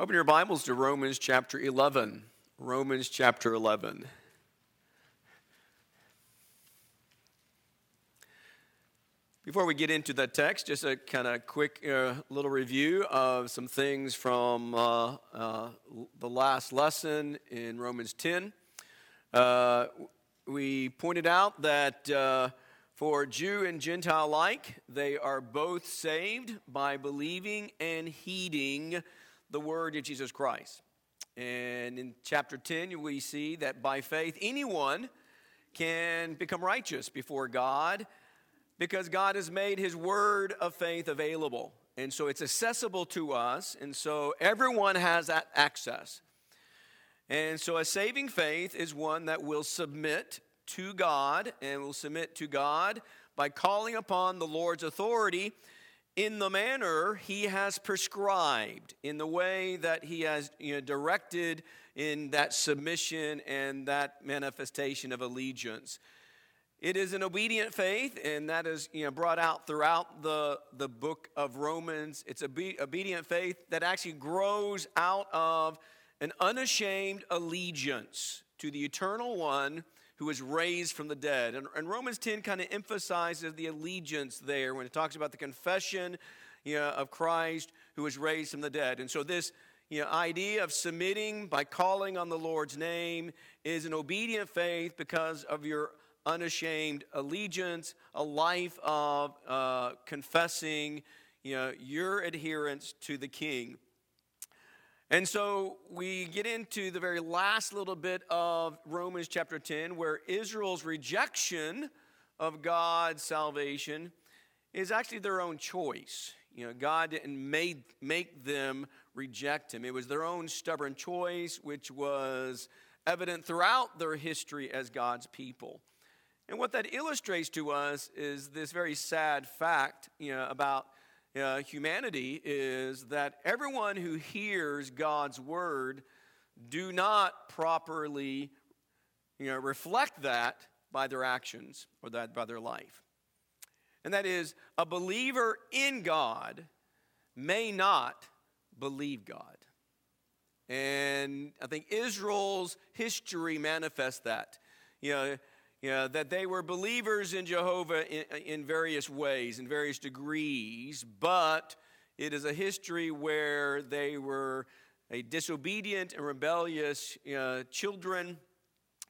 Open your Bibles to Romans chapter 11. Romans chapter 11. Before we get into the text, just a kind of quick uh, little review of some things from uh, uh, the last lesson in Romans 10. Uh, we pointed out that uh, for Jew and Gentile alike, they are both saved by believing and heeding the word of Jesus Christ. And in chapter 10, we see that by faith, anyone can become righteous before God because God has made his word of faith available. And so it's accessible to us, and so everyone has that access. And so a saving faith is one that will submit to God and will submit to God by calling upon the Lord's authority in the manner he has prescribed, in the way that he has you know, directed in that submission and that manifestation of allegiance. It is an obedient faith, and that is you know, brought out throughout the, the book of Romans. It's a be- obedient faith that actually grows out of an unashamed allegiance to the eternal one who was raised from the dead. And, and Romans 10 kind of emphasizes the allegiance there when it talks about the confession you know, of Christ who was raised from the dead. And so this you know, idea of submitting by calling on the Lord's name is an obedient faith because of your unashamed allegiance, a life of uh, confessing you know, your adherence to the king. And so we get into the very last little bit of Romans chapter 10, where Israel's rejection of God's salvation is actually their own choice. You know, God didn't made, make them reject Him, it was their own stubborn choice, which was evident throughout their history as God's people. And what that illustrates to us is this very sad fact you know, about uh, humanity is that everyone who hears God's word do not properly you know, reflect that by their actions or that by their life. And that is, a believer in God may not believe God. And I think Israel's history manifests that. You know, you know, that they were believers in Jehovah in, in various ways, in various degrees, but it is a history where they were a disobedient and rebellious uh, children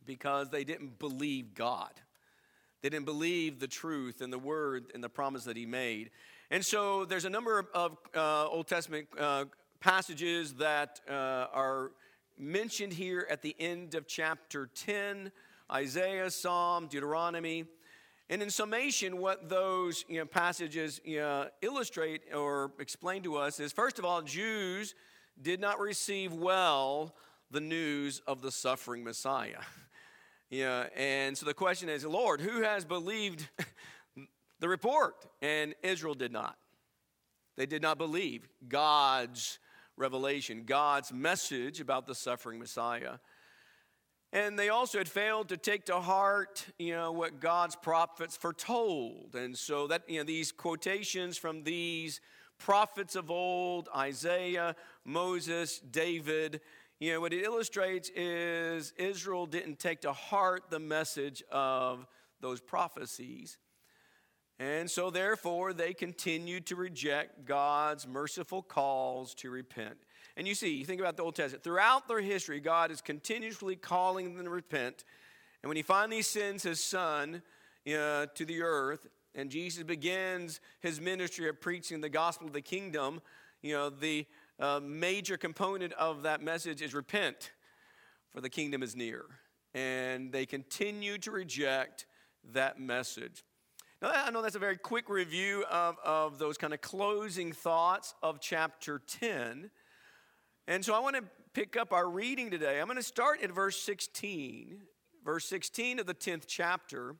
because they didn't believe God. They didn't believe the truth and the word and the promise that He made. And so there's a number of uh, Old Testament uh, passages that uh, are mentioned here at the end of chapter 10 Isaiah, Psalm, Deuteronomy. And in summation, what those you know, passages you know, illustrate or explain to us is first of all, Jews did not receive well the news of the suffering Messiah. yeah, and so the question is, Lord, who has believed the report? And Israel did not. They did not believe God's revelation, God's message about the suffering Messiah. And they also had failed to take to heart, you know, what God's prophets foretold. And so that, you know, these quotations from these prophets of old, Isaiah, Moses, David, you know, what it illustrates is Israel didn't take to heart the message of those prophecies. And so, therefore, they continued to reject God's merciful calls to repent. And you see, you think about the Old Testament, throughout their history, God is continuously calling them to repent. And when he finally sends his son to the earth, and Jesus begins his ministry of preaching the gospel of the kingdom, you know, the uh, major component of that message is repent, for the kingdom is near. And they continue to reject that message. Now, I know that's a very quick review of, of those kind of closing thoughts of chapter 10. And so I want to pick up our reading today. I'm going to start at verse 16, verse 16 of the 10th chapter.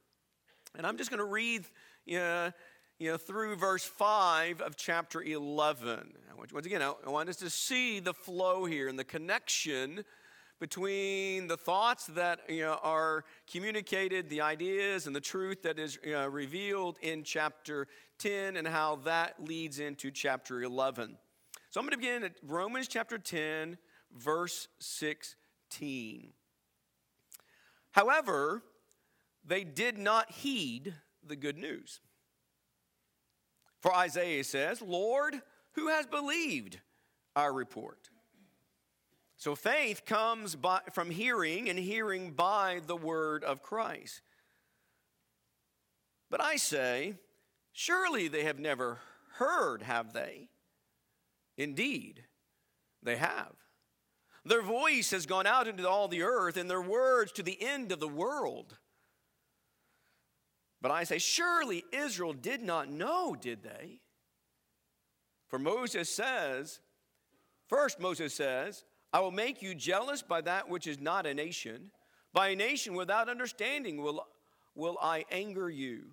And I'm just going to read you know, you know, through verse 5 of chapter 11. Once again, I want us to see the flow here and the connection between the thoughts that you know, are communicated, the ideas and the truth that is you know, revealed in chapter 10, and how that leads into chapter 11. So I'm going to begin at Romans chapter 10, verse 16. However, they did not heed the good news. For Isaiah says, Lord, who has believed our report? So faith comes by, from hearing, and hearing by the word of Christ. But I say, surely they have never heard, have they? Indeed, they have. Their voice has gone out into all the earth, and their words to the end of the world. But I say, surely Israel did not know, did they? For Moses says, first Moses says, I will make you jealous by that which is not a nation. By a nation without understanding will, will I anger you.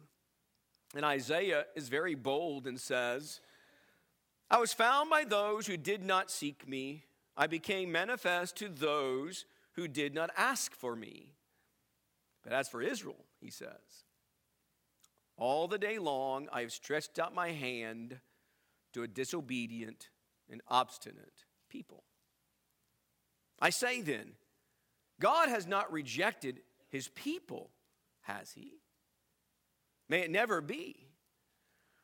And Isaiah is very bold and says, I was found by those who did not seek me. I became manifest to those who did not ask for me. But as for Israel, he says, all the day long I have stretched out my hand to a disobedient and obstinate people. I say then, God has not rejected his people, has he? May it never be.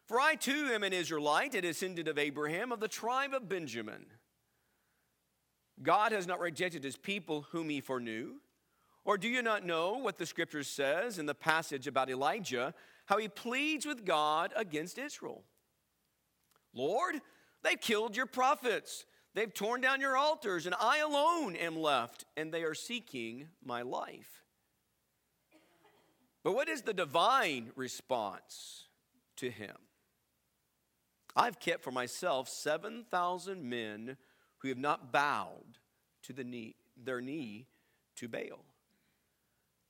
For I too am an Israelite, a descendant of Abraham, of the tribe of Benjamin. God has not rejected his people whom he foreknew. Or do you not know what the scripture says in the passage about Elijah, how he pleads with God against Israel? Lord, they've killed your prophets They've torn down your altars, and I alone am left, and they are seeking my life. But what is the divine response to him? I've kept for myself 7,000 men who have not bowed to the knee, their knee to Baal.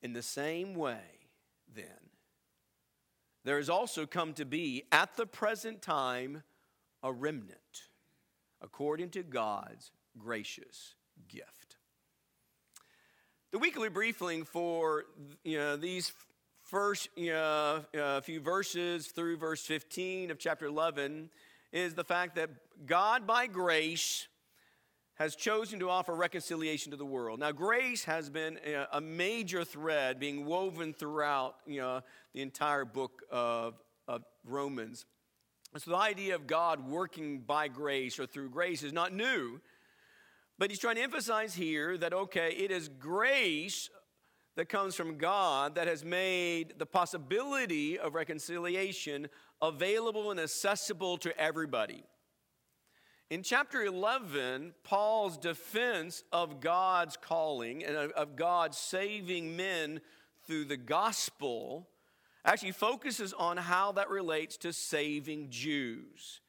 In the same way, then, there has also come to be at the present time a remnant according to God's gracious gift. The weekly briefing for you know, these first you know, uh, few verses through verse 15 of chapter 11 is the fact that God, by grace, has chosen to offer reconciliation to the world. Now, grace has been a major thread being woven throughout you know, the entire book of, of Romans. So the idea of God working by grace or through grace is not new. But he's trying to emphasize here that, okay, it is grace that comes from God that has made the possibility of reconciliation available and accessible to everybody. In chapter 11, Paul's defense of God's calling and of God saving men through the gospel actually focuses on how that relates to saving Jews.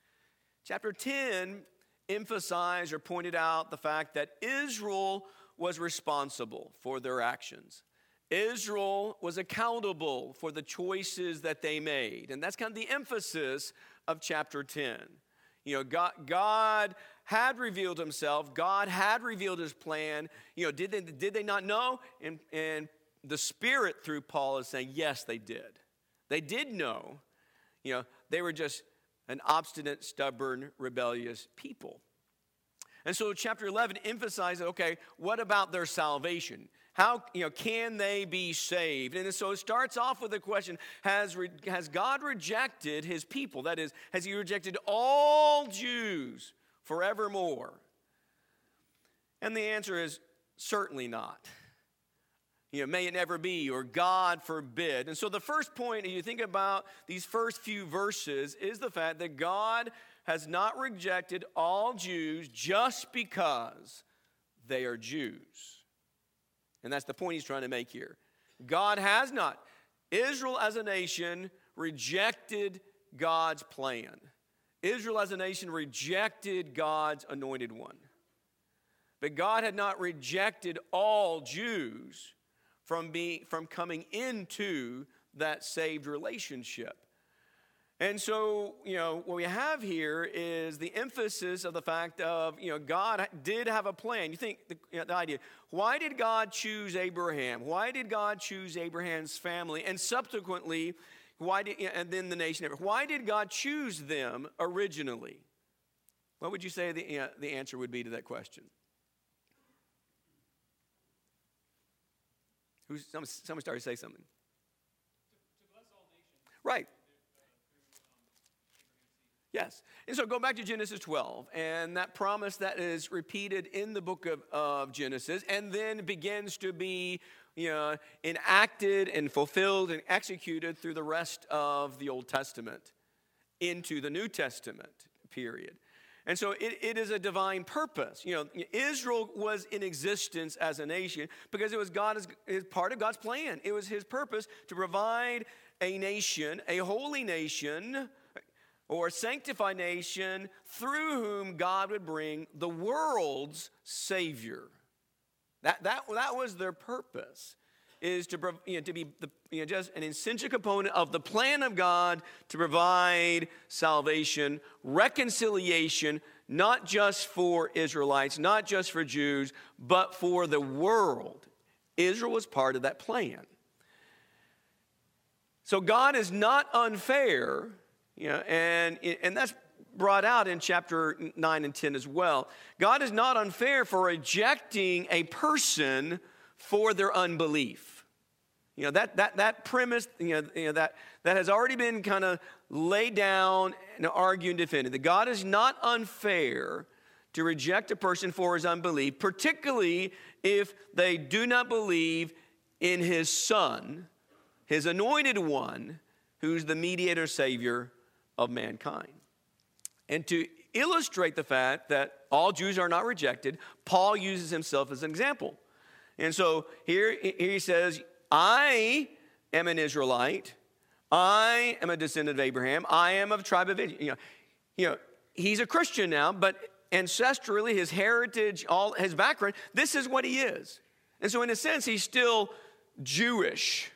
Chapter 10 emphasized or pointed out the fact that Israel was responsible for their actions. Israel was accountable for the choices that they made. And that's kind of the emphasis of chapter 10. You know, God, God had revealed himself, God had revealed his plan. You know, did they, did they not know? And, and the Spirit through Paul is saying, yes, they did. They did know, you know, they were just an obstinate, stubborn, rebellious people. And so chapter 11 emphasizes okay, what about their salvation? How you know, can they be saved? And so it starts off with the question has, re, has God rejected his people? That is, has he rejected all Jews forevermore? And the answer is certainly not you know, may it never be, or God forbid. And so the first point, you think about these first few verses, is the fact that God has not rejected all Jews just because they are Jews. And that's the point he's trying to make here. God has not. Israel as a nation rejected God's plan. Israel as a nation rejected God's anointed one. But God had not rejected all Jews from, being, from coming into that saved relationship. And so, you know, what we have here is the emphasis of the fact of, you know, God did have a plan. You think the, you know, the, idea, why did God choose Abraham? Why did God choose Abraham's family? And subsequently, why did, and then the nation, why did God choose them originally? What would you say the, uh, the answer would be to that question? Who's, someone, someone started to say something. Right. Yes. And so go back to Genesis 12 and that promise that is repeated in the book of, of Genesis and then begins to be you know, enacted and fulfilled and executed through the rest of the Old Testament into the New Testament period. And so it, it is a divine purpose. You know, Israel was in existence as a nation because it was God is part of God's plan. It was his purpose to provide a nation, a holy nation, or sanctified nation through whom God would bring the world's Savior. That, that, that was their purpose, is to, you know, to be the, you know, just an essential component of the plan of God to provide salvation, reconciliation, not just for Israelites, not just for Jews, but for the world. Israel was part of that plan. So God is not unfair you know, and, and that's brought out in chapter 9 and 10 as well. God is not unfair for rejecting a person for their unbelief. You know, that, that, that premise, you know, you know that, that has already been kind of laid down and argued and defended. That God is not unfair to reject a person for his unbelief, particularly if they do not believe in his son, his anointed one, who's the mediator savior of mankind. And to illustrate the fact that all Jews are not rejected, Paul uses himself as an example. And so here, here he says, I am an Israelite. I am a descendant of Abraham. I am of the tribe of Israel. You know, you know, he's a Christian now, but ancestrally, his heritage, all his background, this is what he is. And so, in a sense, he's still Jewish.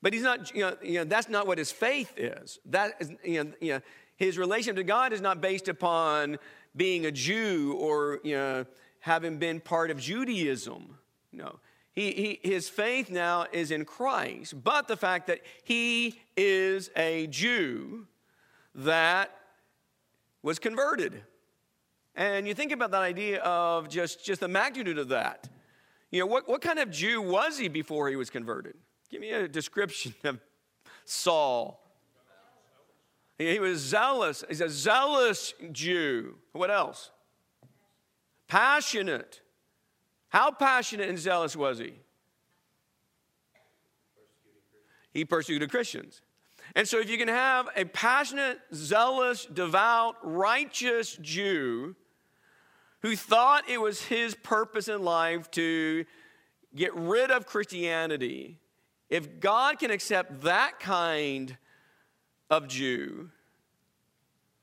But he's not, you know, you know, that's not what his faith is. That is, you know, you know, his relationship to God is not based upon being a Jew or, you know, having been part of Judaism. No. He, he, his faith now is in Christ, but the fact that he is a Jew that was converted. And you think about that idea of just, just the magnitude of that. You know, what, what kind of Jew was he before he was converted? Give me a description of Saul. He was zealous. He's a zealous Jew. What else? Passionate. How passionate and zealous was he? He persecuted Christians. And so, if you can have a passionate, zealous, devout, righteous Jew who thought it was his purpose in life to get rid of Christianity if God can accept that kind of Jew,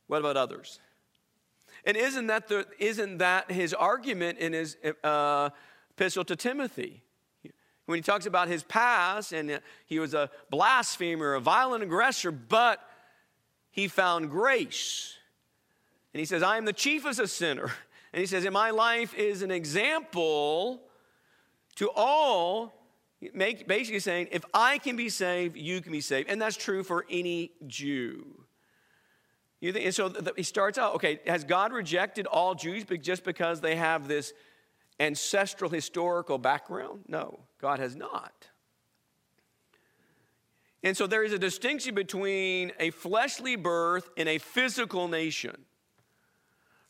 what about others? And isn't that, the, isn't that his argument in his uh, epistle to Timothy? When he talks about his past and he was a blasphemer, a violent aggressor, but he found grace. And he says, I am the chiefest of sinners. And he says, And my life is an example to all Make, basically saying, if I can be saved, you can be saved. And that's true for any Jew. You think, and so the, he starts out, okay, has God rejected all Jews just because they have this ancestral historical background? No, God has not. And so there is a distinction between a fleshly birth and a physical nation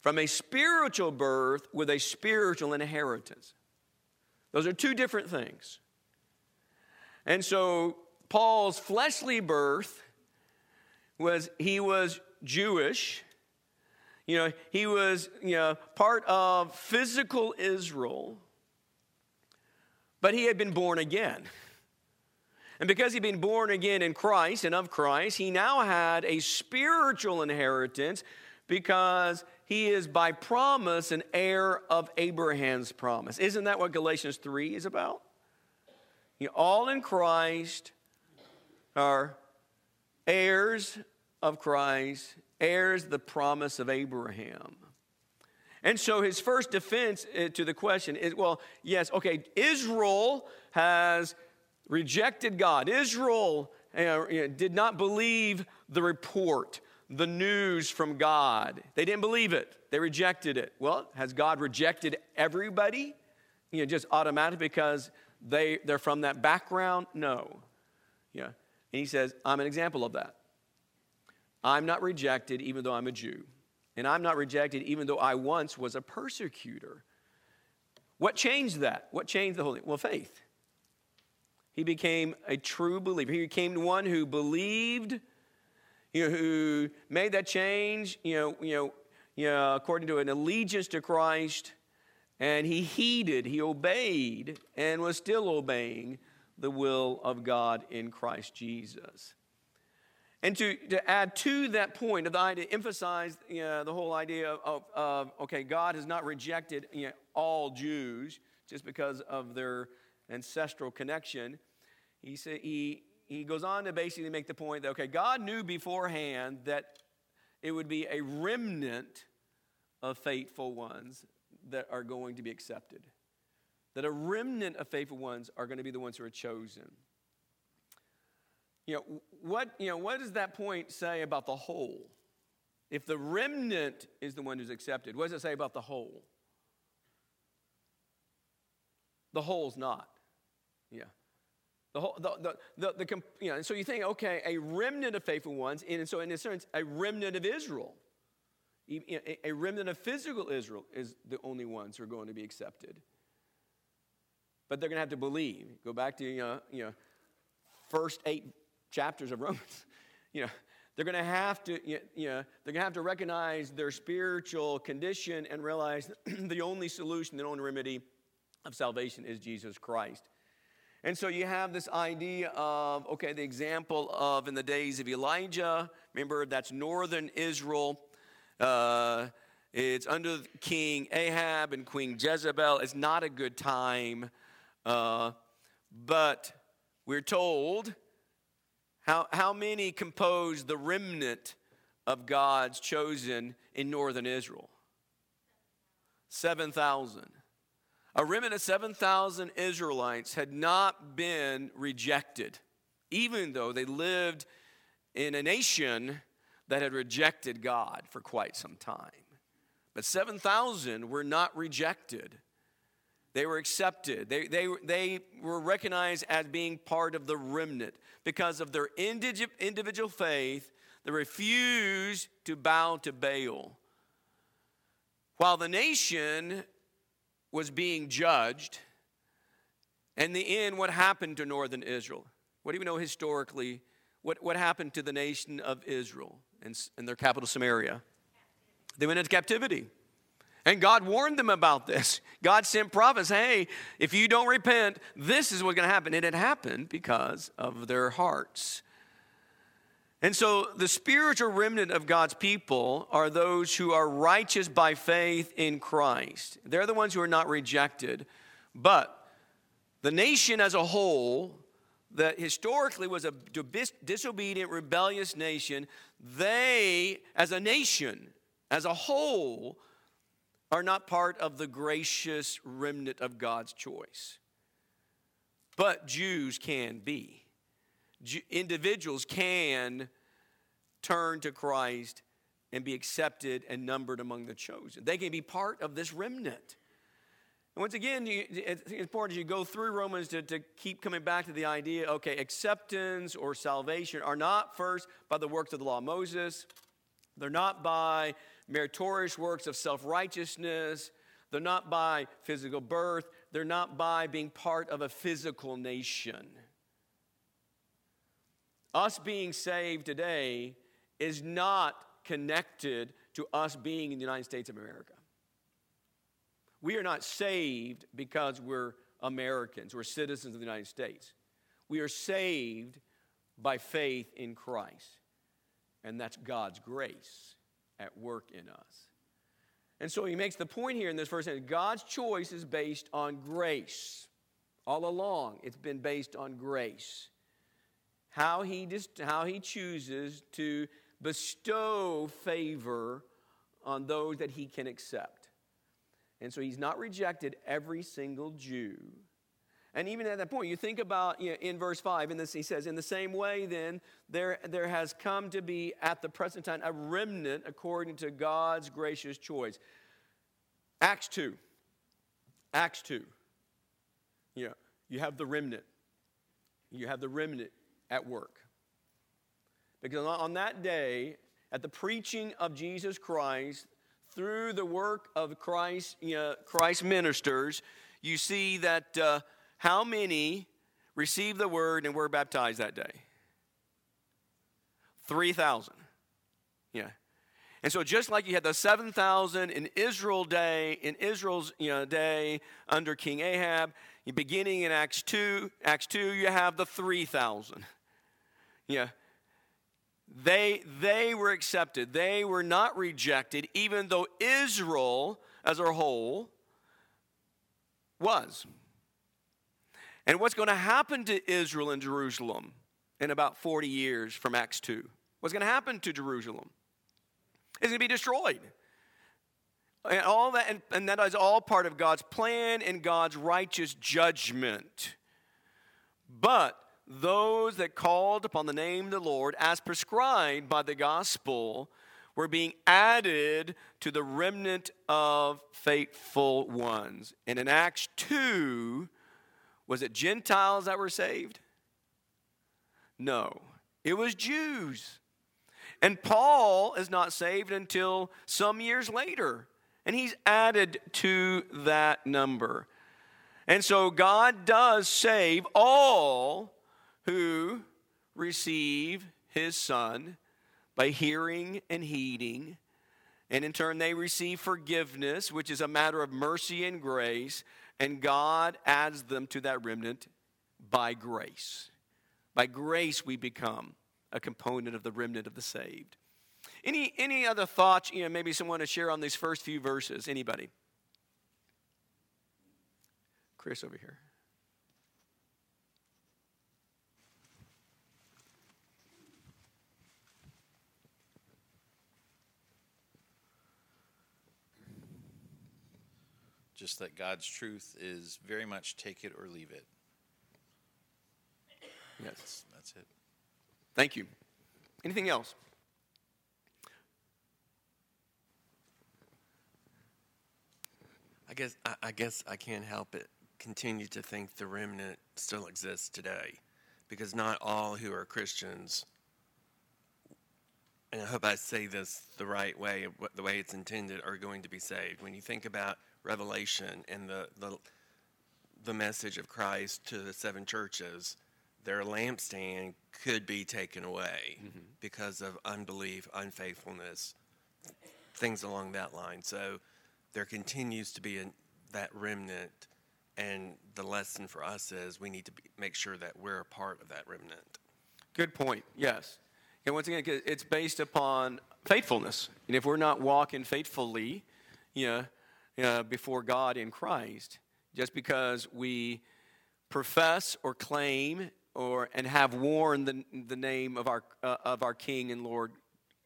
from a spiritual birth with a spiritual inheritance. Those are two different things. And so Paul's fleshly birth was he was Jewish. You know, he was, you know, part of physical Israel, but he had been born again. And because he'd been born again in Christ and of Christ, he now had a spiritual inheritance because he is by promise an heir of Abraham's promise. Isn't that what Galatians 3 is about? You know, all in Christ are heirs of Christ, heirs the promise of Abraham. And so his first defense uh, to the question is well, yes, okay, Israel has rejected God. Israel uh, did not believe the report. the news from God. They didn't believe it, they rejected it. Well, has God rejected everybody? You know, just automatically because they, they're from that background? No. Yeah. And he says, I'm an example of that. I'm not rejected even though I'm a Jew. And I'm not rejected even though I once was a persecutor. What changed that? What changed the whole thing? Well, faith. He became a true believer. He became one who believed, you know, who made that change, you know, you know, you know, according to an allegiance to Christ, and he heeded, he obeyed, and was still obeying the will of God in Christ Jesus. And to, to add to that point of the idea, emphasize you know, the whole idea of, of, okay, God has not rejected you know, all Jews just because of their ancestral connection. He, say, he, he goes on to basically make the point that, okay, God knew beforehand that it would be a remnant of faithful ones that are going to be accepted. That a remnant of faithful ones are going to be the ones who are chosen. You know, what, you know, what does that point say about the whole? If the remnant is the one who's accepted, what does it say about the whole? The whole's not. Yeah. The whole, the, the, the, the, you know, and so you think, okay, a remnant of faithful ones, and so in a sense, a remnant of Israel. A remnant of physical Israel is the only ones who are going to be accepted. But they're going to have to believe. Go back to, you know, you know first eight chapters of Romans. You know, they're going to have to, you know, they're going to have to recognize their spiritual condition and realize the only solution, the only remedy of salvation is Jesus Christ. And so you have this idea of, okay, the example of in the days of Elijah, remember that's northern Israel. Uh, it's under King Ahab and Queen Jezebel. It's not a good time. Uh, but we're told how, how many composed the remnant of God's chosen in northern Israel? 7,000. A remnant of 7,000 Israelites had not been rejected, even though they lived in a nation that had rejected God for quite some time. But 7,000 were not rejected. They were accepted. They, they, they were recognized as being part of the remnant because of their individual faith. They refused to bow to Baal. While the nation was being judged. And the end, what happened to northern Israel? What do we know historically? What, what happened to the nation of Israel and, and their capital, Samaria? They went into captivity. And God warned them about this. God sent prophets, hey, if you don't repent, this is what's going to happen. And it happened because of their hearts. And so the spiritual remnant of God's people are those who are righteous by faith in Christ. They're the ones who are not rejected. But the nation as a whole, that historically was a disobedient, rebellious nation, they, as a nation, as a whole, are not part of the gracious remnant of God's choice. But Jews can be individuals can turn to Christ and be accepted and numbered among the chosen. They can be part of this remnant. And once again, it's important as you go through Romans to, to keep coming back to the idea okay, acceptance or salvation are not first by the works of the law of Moses, they're not by meritorious works of self righteousness, they're not by physical birth, they're not by being part of a physical nation. Us being saved today is not connected to us being in the United States of America. We are not saved because we're Americans, we're citizens of the United States. We are saved by faith in Christ. And that's God's grace at work in us. And so he makes the point here in this verse that God's choice is based on grace. All along, it's been based on grace how he, just, how he chooses to bestow favor on those that he can accept. And so he's not rejected every single Jew. And even at that point, you think about you know, in verse 5, and this he says, In the same way, then, there, there has come to be at the present time a remnant according to God's gracious choice. Acts 2. Acts 2. You know, you have the remnant. You have the remnant at work. Because on that day, at the preaching of Jesus Christ, through the work of Christ, you know, Christ ministers, you see that uh, how many received the word and were baptized that day? 3,000. Yeah. And so just like you had the 7,000 in Israel day, in Israel's you know, day under King Ahab, beginning in Acts 2, Acts 2, you have the 3,000. Yeah. They, they were accepted. They were not rejected, even though Israel as a whole was. And what's going to happen to Israel and Jerusalem in about 40 years from Acts 2? What's going to happen to Jerusalem? It's going to be destroyed. And all that, and, and that is all part of God's plan and God's righteous judgment. But those that called upon the name of the Lord as prescribed by the gospel were being added to the remnant of faithful ones. And in Acts 2, was it Gentiles that were saved? No, it was Jews. And Paul is not saved until some years later, and he's added to that number. And so God does save all who receive his son by hearing and heeding. And in turn, they receive forgiveness, which is a matter of mercy and grace. And God adds them to that remnant by grace. By grace, we become a component of the remnant of the saved. Any, any other thoughts, you know, maybe someone to share on these first few verses? Anybody? Chris over here. Just that God's truth is very much take it or leave it. Yes. That's, that's it. Thank you. Anything else? I guess I, I guess I can't help it continue to think the remnant still exists today, because not all who are Christians and I hope I say this the right way, the way it's intended, are going to be saved. When you think about Revelation and the, the, the message of Christ to the seven churches, their lampstand could be taken away mm-hmm. because of unbelief, unfaithfulness, things along that line. So there continues to be a, that remnant, and the lesson for us is we need to be, make sure that we're a part of that remnant. Good point. Yes. And once again, it's based upon faithfulness. And if we're not walking faithfully, you know, uh, before God in Christ, just because we profess or claim or and have worn the, the name of our uh, of our King and Lord,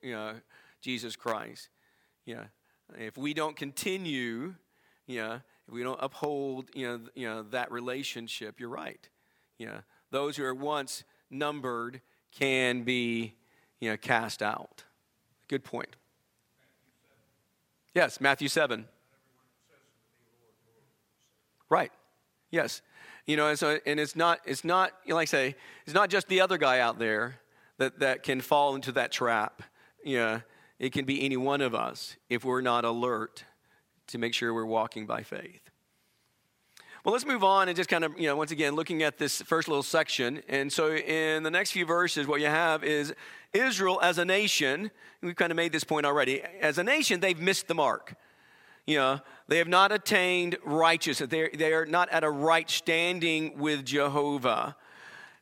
you know, Jesus Christ. Yeah, if we don't continue, yeah, if we don't uphold, you know, you know that relationship, you're right. Yeah, those who are once numbered can be, you know, cast out. Good point. Yes, Matthew 7. Right. Yes. You know, and so and it's not it's not You like I say it's not just the other guy out there that that can fall into that trap. You know, it can be any one of us if we're not alert to make sure we're walking by faith. Well, let's move on and just kind of, you know, once again, looking at this first little section. And so in the next few verses, what you have is Israel as a nation. We've kind of made this point already. As a nation, they've missed the mark. You know, they have not attained righteousness. They they are not at a right standing with Jehovah.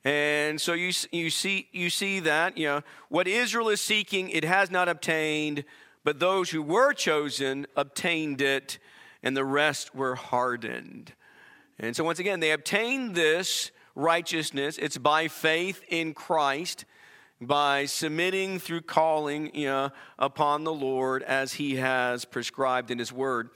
And so you, you, see, you see that, you know, what Israel is seeking, it has not obtained, but those who were chosen obtained it, and the rest were hardened. And so, once again, they obtained this righteousness. It's by faith in Christ by submitting through calling you know, upon the Lord as He has prescribed in His Word.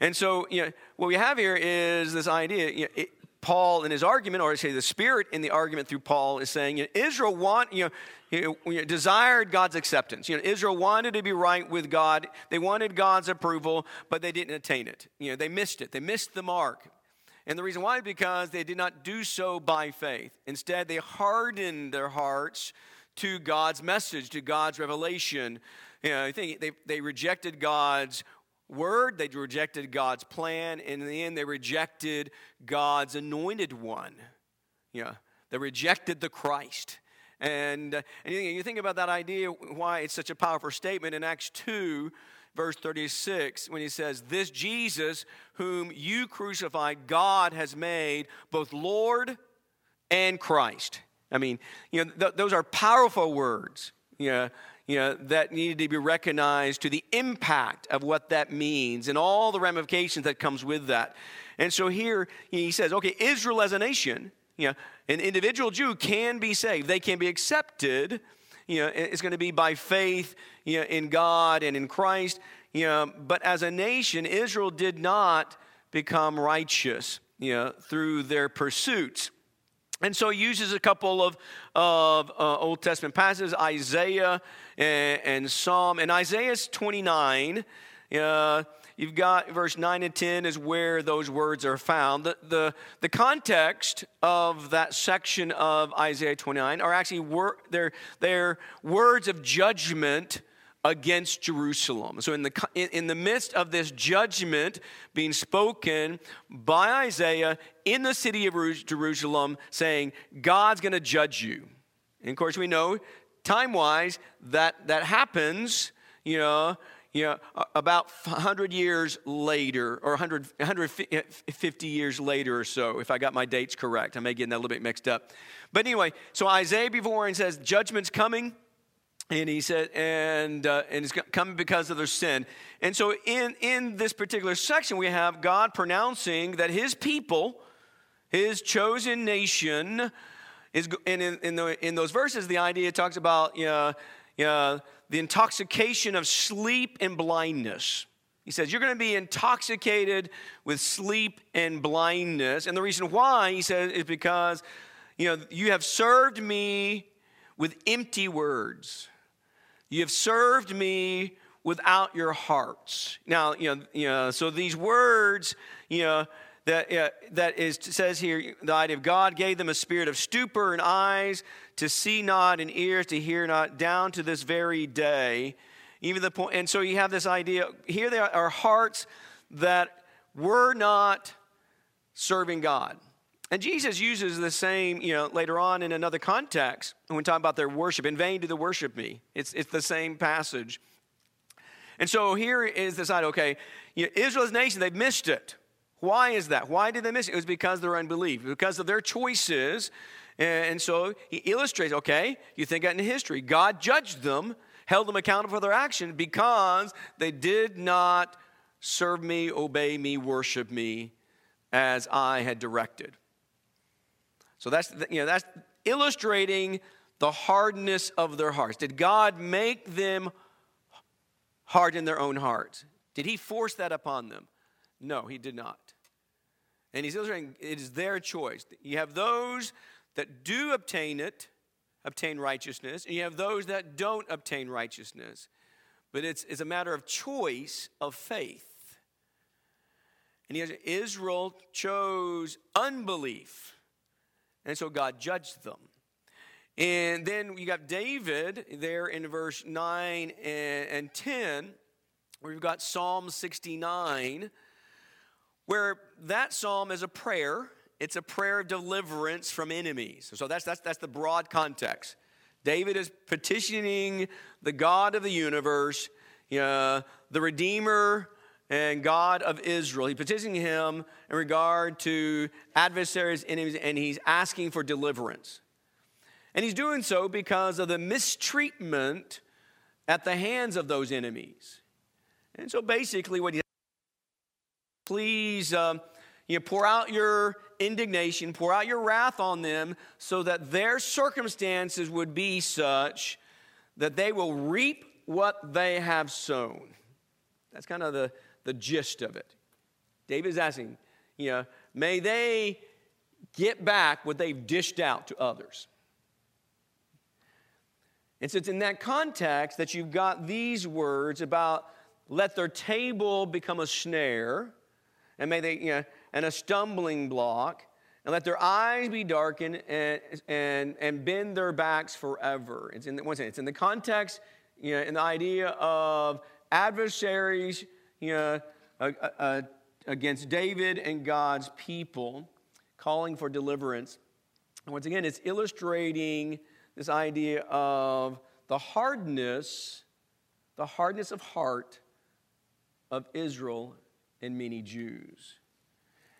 And so, you know, what we have here is this idea. You know, it, Paul in his argument, or I say the Spirit in the argument through Paul, is saying you know, Israel want you know, you know, desired God's acceptance. You know, Israel wanted to be right with God. They wanted God's approval, but they didn't attain it. You know, they missed it. They missed the mark. And the reason why is because they did not do so by faith. Instead, they hardened their hearts to God's message, to God's revelation. You know, I think they, they rejected God's word, they rejected God's plan, and in the end, they rejected God's anointed one. You know, they rejected the Christ. And, and you, you think about that idea, why it's such a powerful statement in Acts 2, verse 36, when he says, This Jesus, whom you crucified, God has made both Lord and Christ. I mean, you know, th- those are powerful words. You know, you know, that needed to be recognized to the impact of what that means and all the ramifications that comes with that. And so here he says, okay, Israel as a nation, you know, an individual Jew can be saved. They can be accepted. You know, it's going to be by faith you know, in God and in Christ. You know, but as a nation, Israel did not become righteous you know, through their pursuits. And so he uses a couple of, of uh, Old Testament passages, Isaiah and, and Psalm. And Isaiah 29, uh, you've got verse 9 and 10 is where those words are found. The, the, the context of that section of Isaiah 29 are actually wor- they're, they're words of judgment against Jerusalem. So, in the, in the midst of this judgment being spoken by Isaiah in the city of Jerusalem, saying, God's going to judge you. And of course, we know time wise that that happens, you know. You know, about 100 years later, or 100, 150 eh, years later or so, if I got my dates correct. I may get that a little bit mixed up. But anyway, so Isaiah before and says, Judgment's coming and he said and uh, and it's coming because of their sin. And so in in this particular section we have god pronouncing that his people his chosen nation is and in, in, the, in those verses the idea talks about you know, the intoxication of sleep and blindness. He says you're going to be intoxicated with sleep and blindness. And the reason why he says is because you know you have served me with empty words you have served me without your hearts. Now, you know, you know so these words, you know, that, uh, that is says here the idea of God gave them a spirit of stupor and eyes to see not and ears to hear not down to this very day. Even the point, and so you have this idea here there are hearts that were not serving God. And Jesus uses the same, you know, later on in another context when we talk about their worship. In vain do they worship me. It's, it's the same passage. And so here is this idea, okay, you know, Israel's nation, they've missed it. Why is that? Why did they miss it? It was because of their unbelief, because of their choices. And so he illustrates, okay, you think that in history, God judged them, held them accountable for their action because they did not serve me, obey me, worship me as I had directed. So that's, you know, that's illustrating the hardness of their hearts. Did God make them hard in their own hearts? Did He force that upon them? No, He did not. And He's illustrating it is their choice. You have those that do obtain it, obtain righteousness, and you have those that don't obtain righteousness. But it's, it's a matter of choice of faith. And he has, Israel chose unbelief and so God judged them. And then you got David there in verse 9 and 10, where you've got Psalm 69, where that psalm is a prayer. It's a prayer of deliverance from enemies. So that's, that's, that's the broad context. David is petitioning the God of the universe, you know, the Redeemer and God of Israel. He's petitioning him in regard to adversaries, enemies, and he's asking for deliverance. And he's doing so because of the mistreatment at the hands of those enemies. And so basically, what he please um, you know, pour out your indignation, pour out your wrath on them, so that their circumstances would be such that they will reap what they have sown. That's kind of the the gist of it. David is asking, you know, may they get back what they've dished out to others. And so it's in that context that you've got these words about let their table become a snare, and may they, you know, and a stumbling block, and let their eyes be darkened and, and, and bend their backs forever. It's in, the, once again, it's in the context, you know, in the idea of adversaries, you know, uh, uh, against David and God's people, calling for deliverance. And once again, it's illustrating this idea of the hardness, the hardness of heart of Israel and many Jews.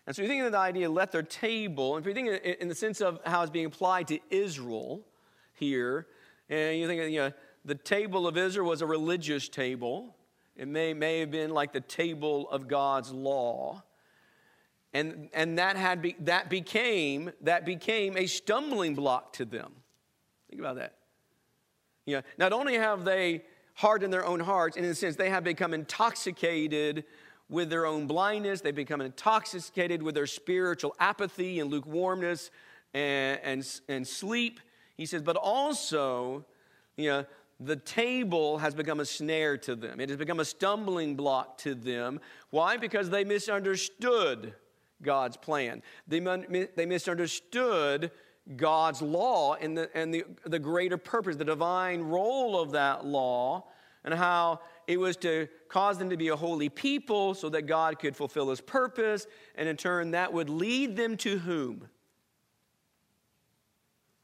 And so you think of the idea, let their table, and if you think in the sense of how it's being applied to Israel here, and you think, you know, the table of Israel was a religious table. It may, may have been like the table of God's law. And, and that, had be, that, became, that became a stumbling block to them. Think about that. You know, not only have they hardened their own hearts, in a sense, they have become intoxicated with their own blindness, they've become intoxicated with their spiritual apathy and lukewarmness and, and, and sleep. He says, but also, you know, the table has become a snare to them. It has become a stumbling block to them. Why? Because they misunderstood God's plan. They, they misunderstood God's law and, the, and the, the greater purpose, the divine role of that law, and how it was to cause them to be a holy people so that God could fulfill his purpose, and in turn, that would lead them to whom?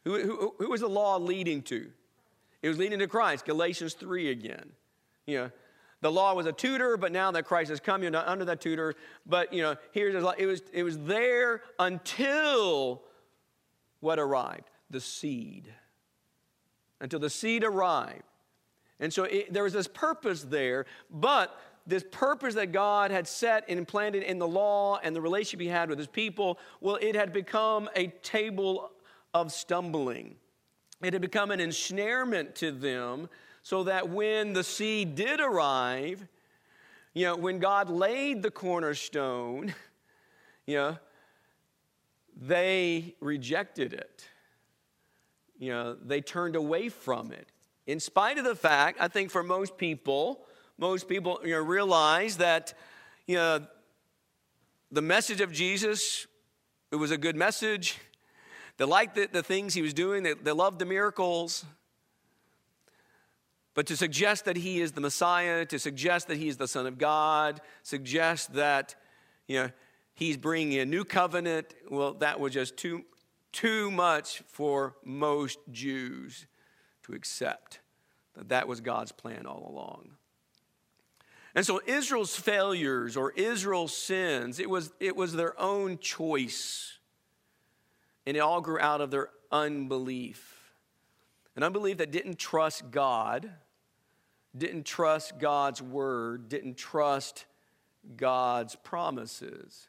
Who, who, who was the law leading to? It was leading to Christ, Galatians 3 again. You know, the law was a tutor, but now that Christ has come, you're not under that tutor. But you know, here's it was it was there until what arrived? The seed. Until the seed arrived. And so it, there was this purpose there, but this purpose that God had set and planted in the law and the relationship he had with his people, well, it had become a table of stumbling. It had become an ensnarement to them so that when the seed did arrive, you know, when God laid the cornerstone, you know, they rejected it. You know, they turned away from it. In spite of the fact, I think for most people, most people you know, realize that you know, the message of Jesus, it was a good message. They liked the, the things he was doing, they, they loved the miracles. But to suggest that he is the Messiah, to suggest that he is the Son of God, suggest that you know, he's bringing a new covenant, well, that was just too, too much for most Jews to accept. That that was God's plan all along. And so Israel's failures or Israel's sins, it was, it was their own choice. And it all grew out of their unbelief. An unbelief that didn't trust God, didn't trust God's word, didn't trust God's promises.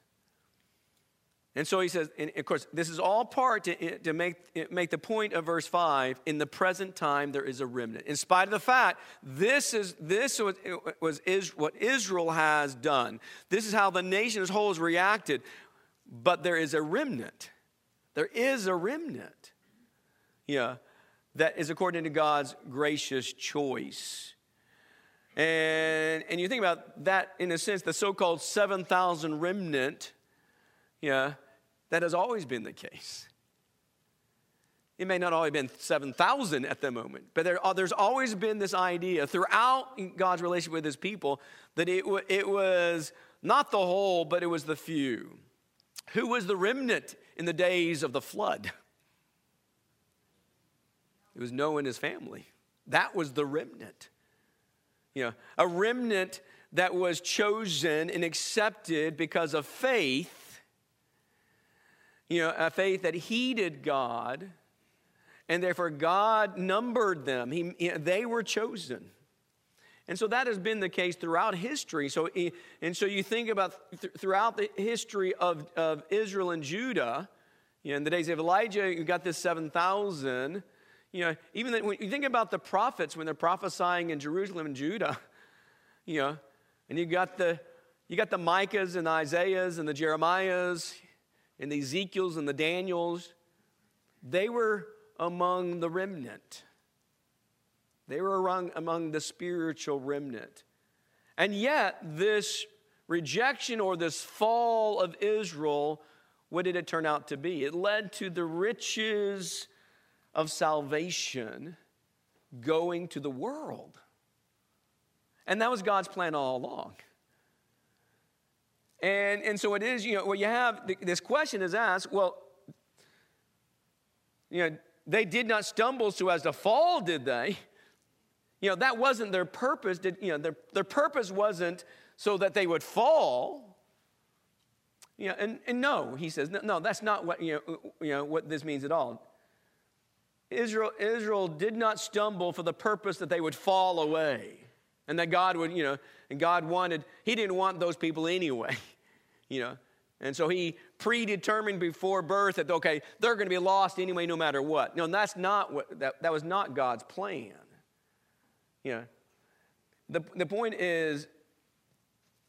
And so he says, and of course, this is all part to, to make, make the point of verse 5 in the present time, there is a remnant. In spite of the fact, this is, this was, was is, what Israel has done. This is how the nation as whole has reacted. But there is a remnant. There is a remnant. Yeah, that is according to God's gracious choice. And, and you think about that in a sense, the so called 7,000 remnant, yeah, that has always been the case. It may not always been 7,000 at the moment, but there, uh, there's always been this idea throughout God's relationship with his people that it, it was not the whole, but it was the few. Who was the remnant in the days of the flood? It was Noah and his family. That was the remnant. You know, a remnant that was chosen and accepted because of faith you know, a faith that heeded God, and therefore God numbered them. He, they were chosen. And so that has been the case throughout history. So, and so you think about th- throughout the history of, of Israel and Judah, you know, in the days of Elijah, you got this 7,000. You know, even the, when you think about the prophets when they're prophesying in Jerusalem and Judah, you know, and you got the you got the Micahs and the Isaiahs and the Jeremiahs, and the Ezekiels and the Daniels, they were among the remnant. They were among, the spiritual remnant. And yet, this rejection or this fall of Israel, what did it turn out to be? It led to the riches of salvation going to the world. And that was God's plan all along. And, and so it is, you know, what you have, this question is asked, well, you know, they did not stumble so as to fall, did they? You know, that wasn't their purpose. Did, you know, their, their purpose wasn't so that they would fall. You know, and, and no, he says, no, no, that's not what, you know, you know, what this means at all. Israel, Israel did not stumble for the purpose that they would fall away and that God would, you know, and God wanted, He didn't want those people anyway, you know. And so He predetermined before birth that, okay, they're going to be lost anyway, no matter what. No, that's not what, that, that was not God's plan. You know, the, the point is,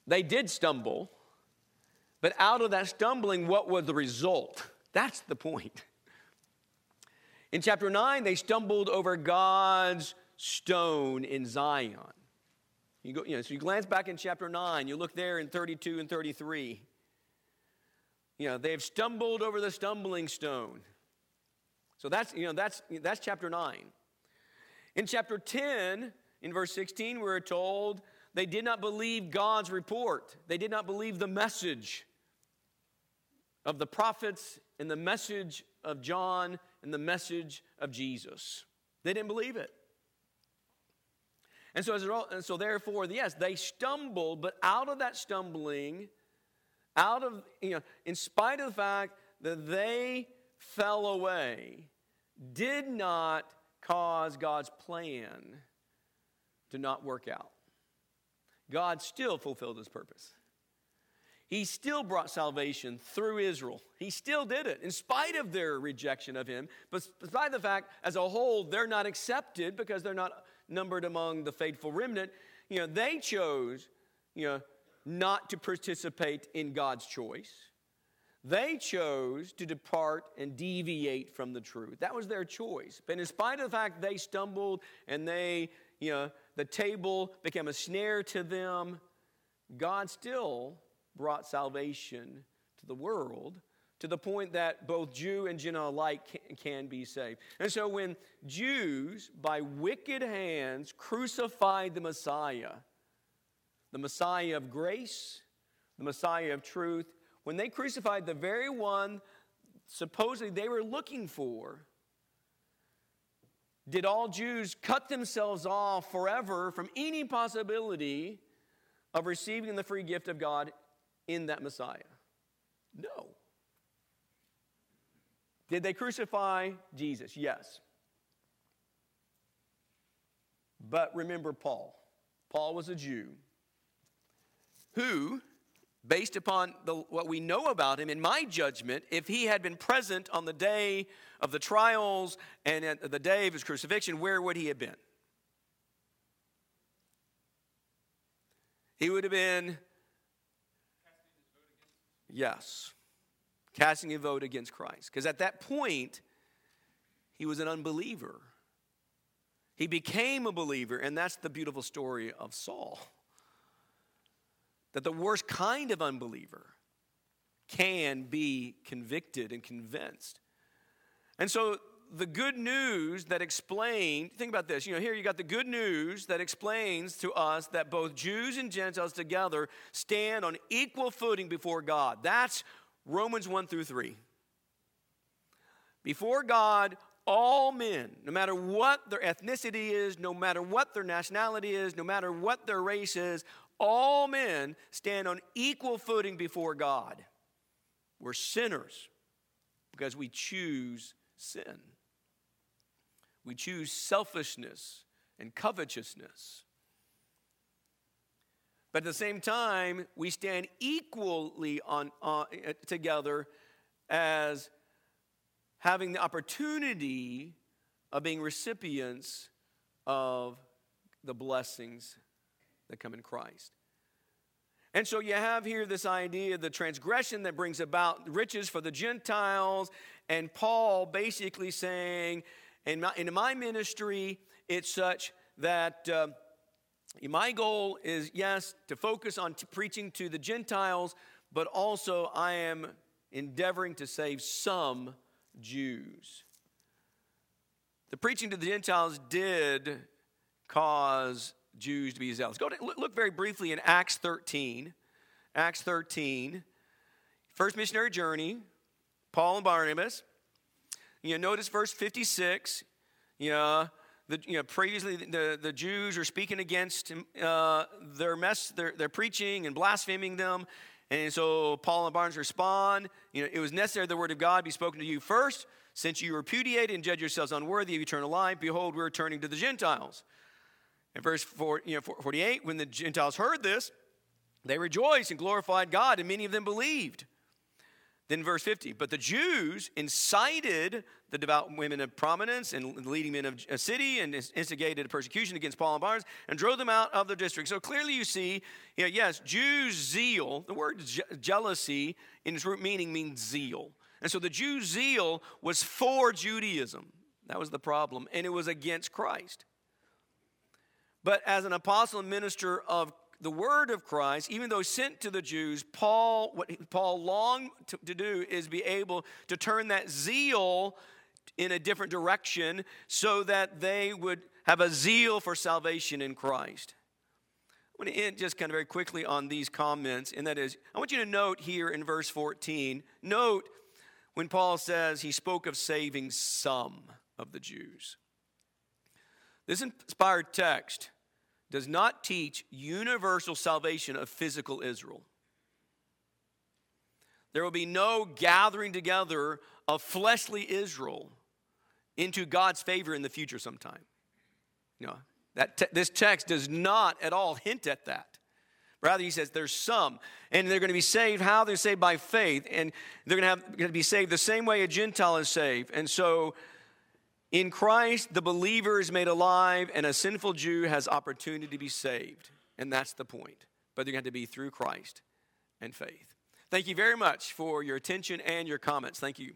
they did stumble, but out of that stumbling, what was the result? That's the point. In chapter 9, they stumbled over God's stone in Zion. You go, you know, so you glance back in chapter 9, you look there in 32 and 33. You know, they have stumbled over the stumbling stone. So that's, you know, that's, that's chapter 9. In chapter 10, in verse 16, we're told they did not believe God's report. They did not believe the message of the prophets and the message of John and the message of Jesus. They didn't believe it. And so, as and so therefore, yes, they stumbled, but out of that stumbling, out of, you know, in spite of the fact that they fell away, did not cause God's plan to not work out. God still fulfilled his purpose. He still brought salvation through Israel. He still did it in spite of their rejection of him, but despite the fact, as a whole, they're not accepted because they're not numbered among the faithful remnant. You know, they chose, you know, not to participate in God's choice. They chose to depart and deviate from the truth. That was their choice. But in spite of the fact they stumbled and they, you know, the table became a snare to them, God still brought salvation to the world to the point that both Jew and Gentile alike can, can, be saved. And so when Jews, by wicked hands, crucified the Messiah, the Messiah of grace, the Messiah of truth, when they crucified the very one supposedly they were looking for, did all Jews cut themselves off forever from any possibility of receiving the free gift of God in that Messiah? No. Did they crucify Jesus? Yes. But remember Paul. Paul was a Jew who, based upon the, what we know about him, in my judgment, if he had been present on the day of the trials and at the day of his crucifixion, where would he have been? He would have been, yes casting a vote against Christ. Because at that point, he was an unbeliever. He became a believer, and that's the beautiful story of Saul. That the worst kind of unbeliever can be convicted and convinced. And so the good news that explained, think about this, you know, here you got the good news that explains to us that both Jews and Gentiles together stand on equal footing before God. That's Romans 1 through 3. Before God, all men, no matter what their ethnicity is, no matter what their nationality is, no matter what their race is, all men stand on equal footing before God. We're sinners because we choose sin. We choose selfishness and covetousness. But at the same time, we stand equally on, uh, together as having the opportunity of being recipients of the blessings that come in Christ. And so you have here this idea of the transgression that brings about riches for the Gentiles, and Paul basically saying, in my, in my ministry, it's such that uh, my goal is, yes, to focus on t- preaching to the Gentiles, but also I am endeavoring to save some Jews. The preaching to the Gentiles did cause Jews to be zealous. Go to, look very briefly in Acts 13. Acts 13. First missionary journey, Paul and Barnabas. You know, notice verse 56. You know, the, you know previously the, the Jews are speaking against uh, their mess, their, their preaching and blaspheming them. And so Paul and Barnabas respond, you know, it was necessary the word of God be spoken to you first, since you repudiate and judge yourselves unworthy of eternal life. Behold, we're turning to the Gentiles. In verse four, you know, 48, when the Gentiles heard this, they rejoiced and glorified God, and many of them believed. Then verse 50, but the Jews incited the devout women of prominence and leading men of a city and instigated a persecution against Paul and Barnabas and drove them out of the district. So clearly you see, you know, yes, Jews' zeal, the word je- jealousy in its root meaning means zeal. And so the Jews' zeal was for Judaism. That was the problem. And it was against Christ. But as an apostle and minister of the word of Christ, even though sent to the Jews, Paul, what Paul longed to, to, do is be able to turn that zeal in a different direction so that they would have a zeal for salvation in Christ. I want to end just kind of very quickly on these comments, and that is, I want you to note here in verse 14, note when Paul says he spoke of saving some of the Jews. This inspired text does not teach universal salvation of physical Israel. There will be no gathering together of fleshly Israel into God's favor in the future sometime. No, that te- this text does not at all hint at that. Rather, he says there's some, and they're going to be saved. How they're saved by faith, and they're going to have going to be saved the same way a Gentile is saved. And so, in Christ, the believer is made alive, and a sinful Jew has opportunity to be saved. And that's the point. But they're going to, to be through Christ and faith. Thank you very much for your attention and your comments. Thank you.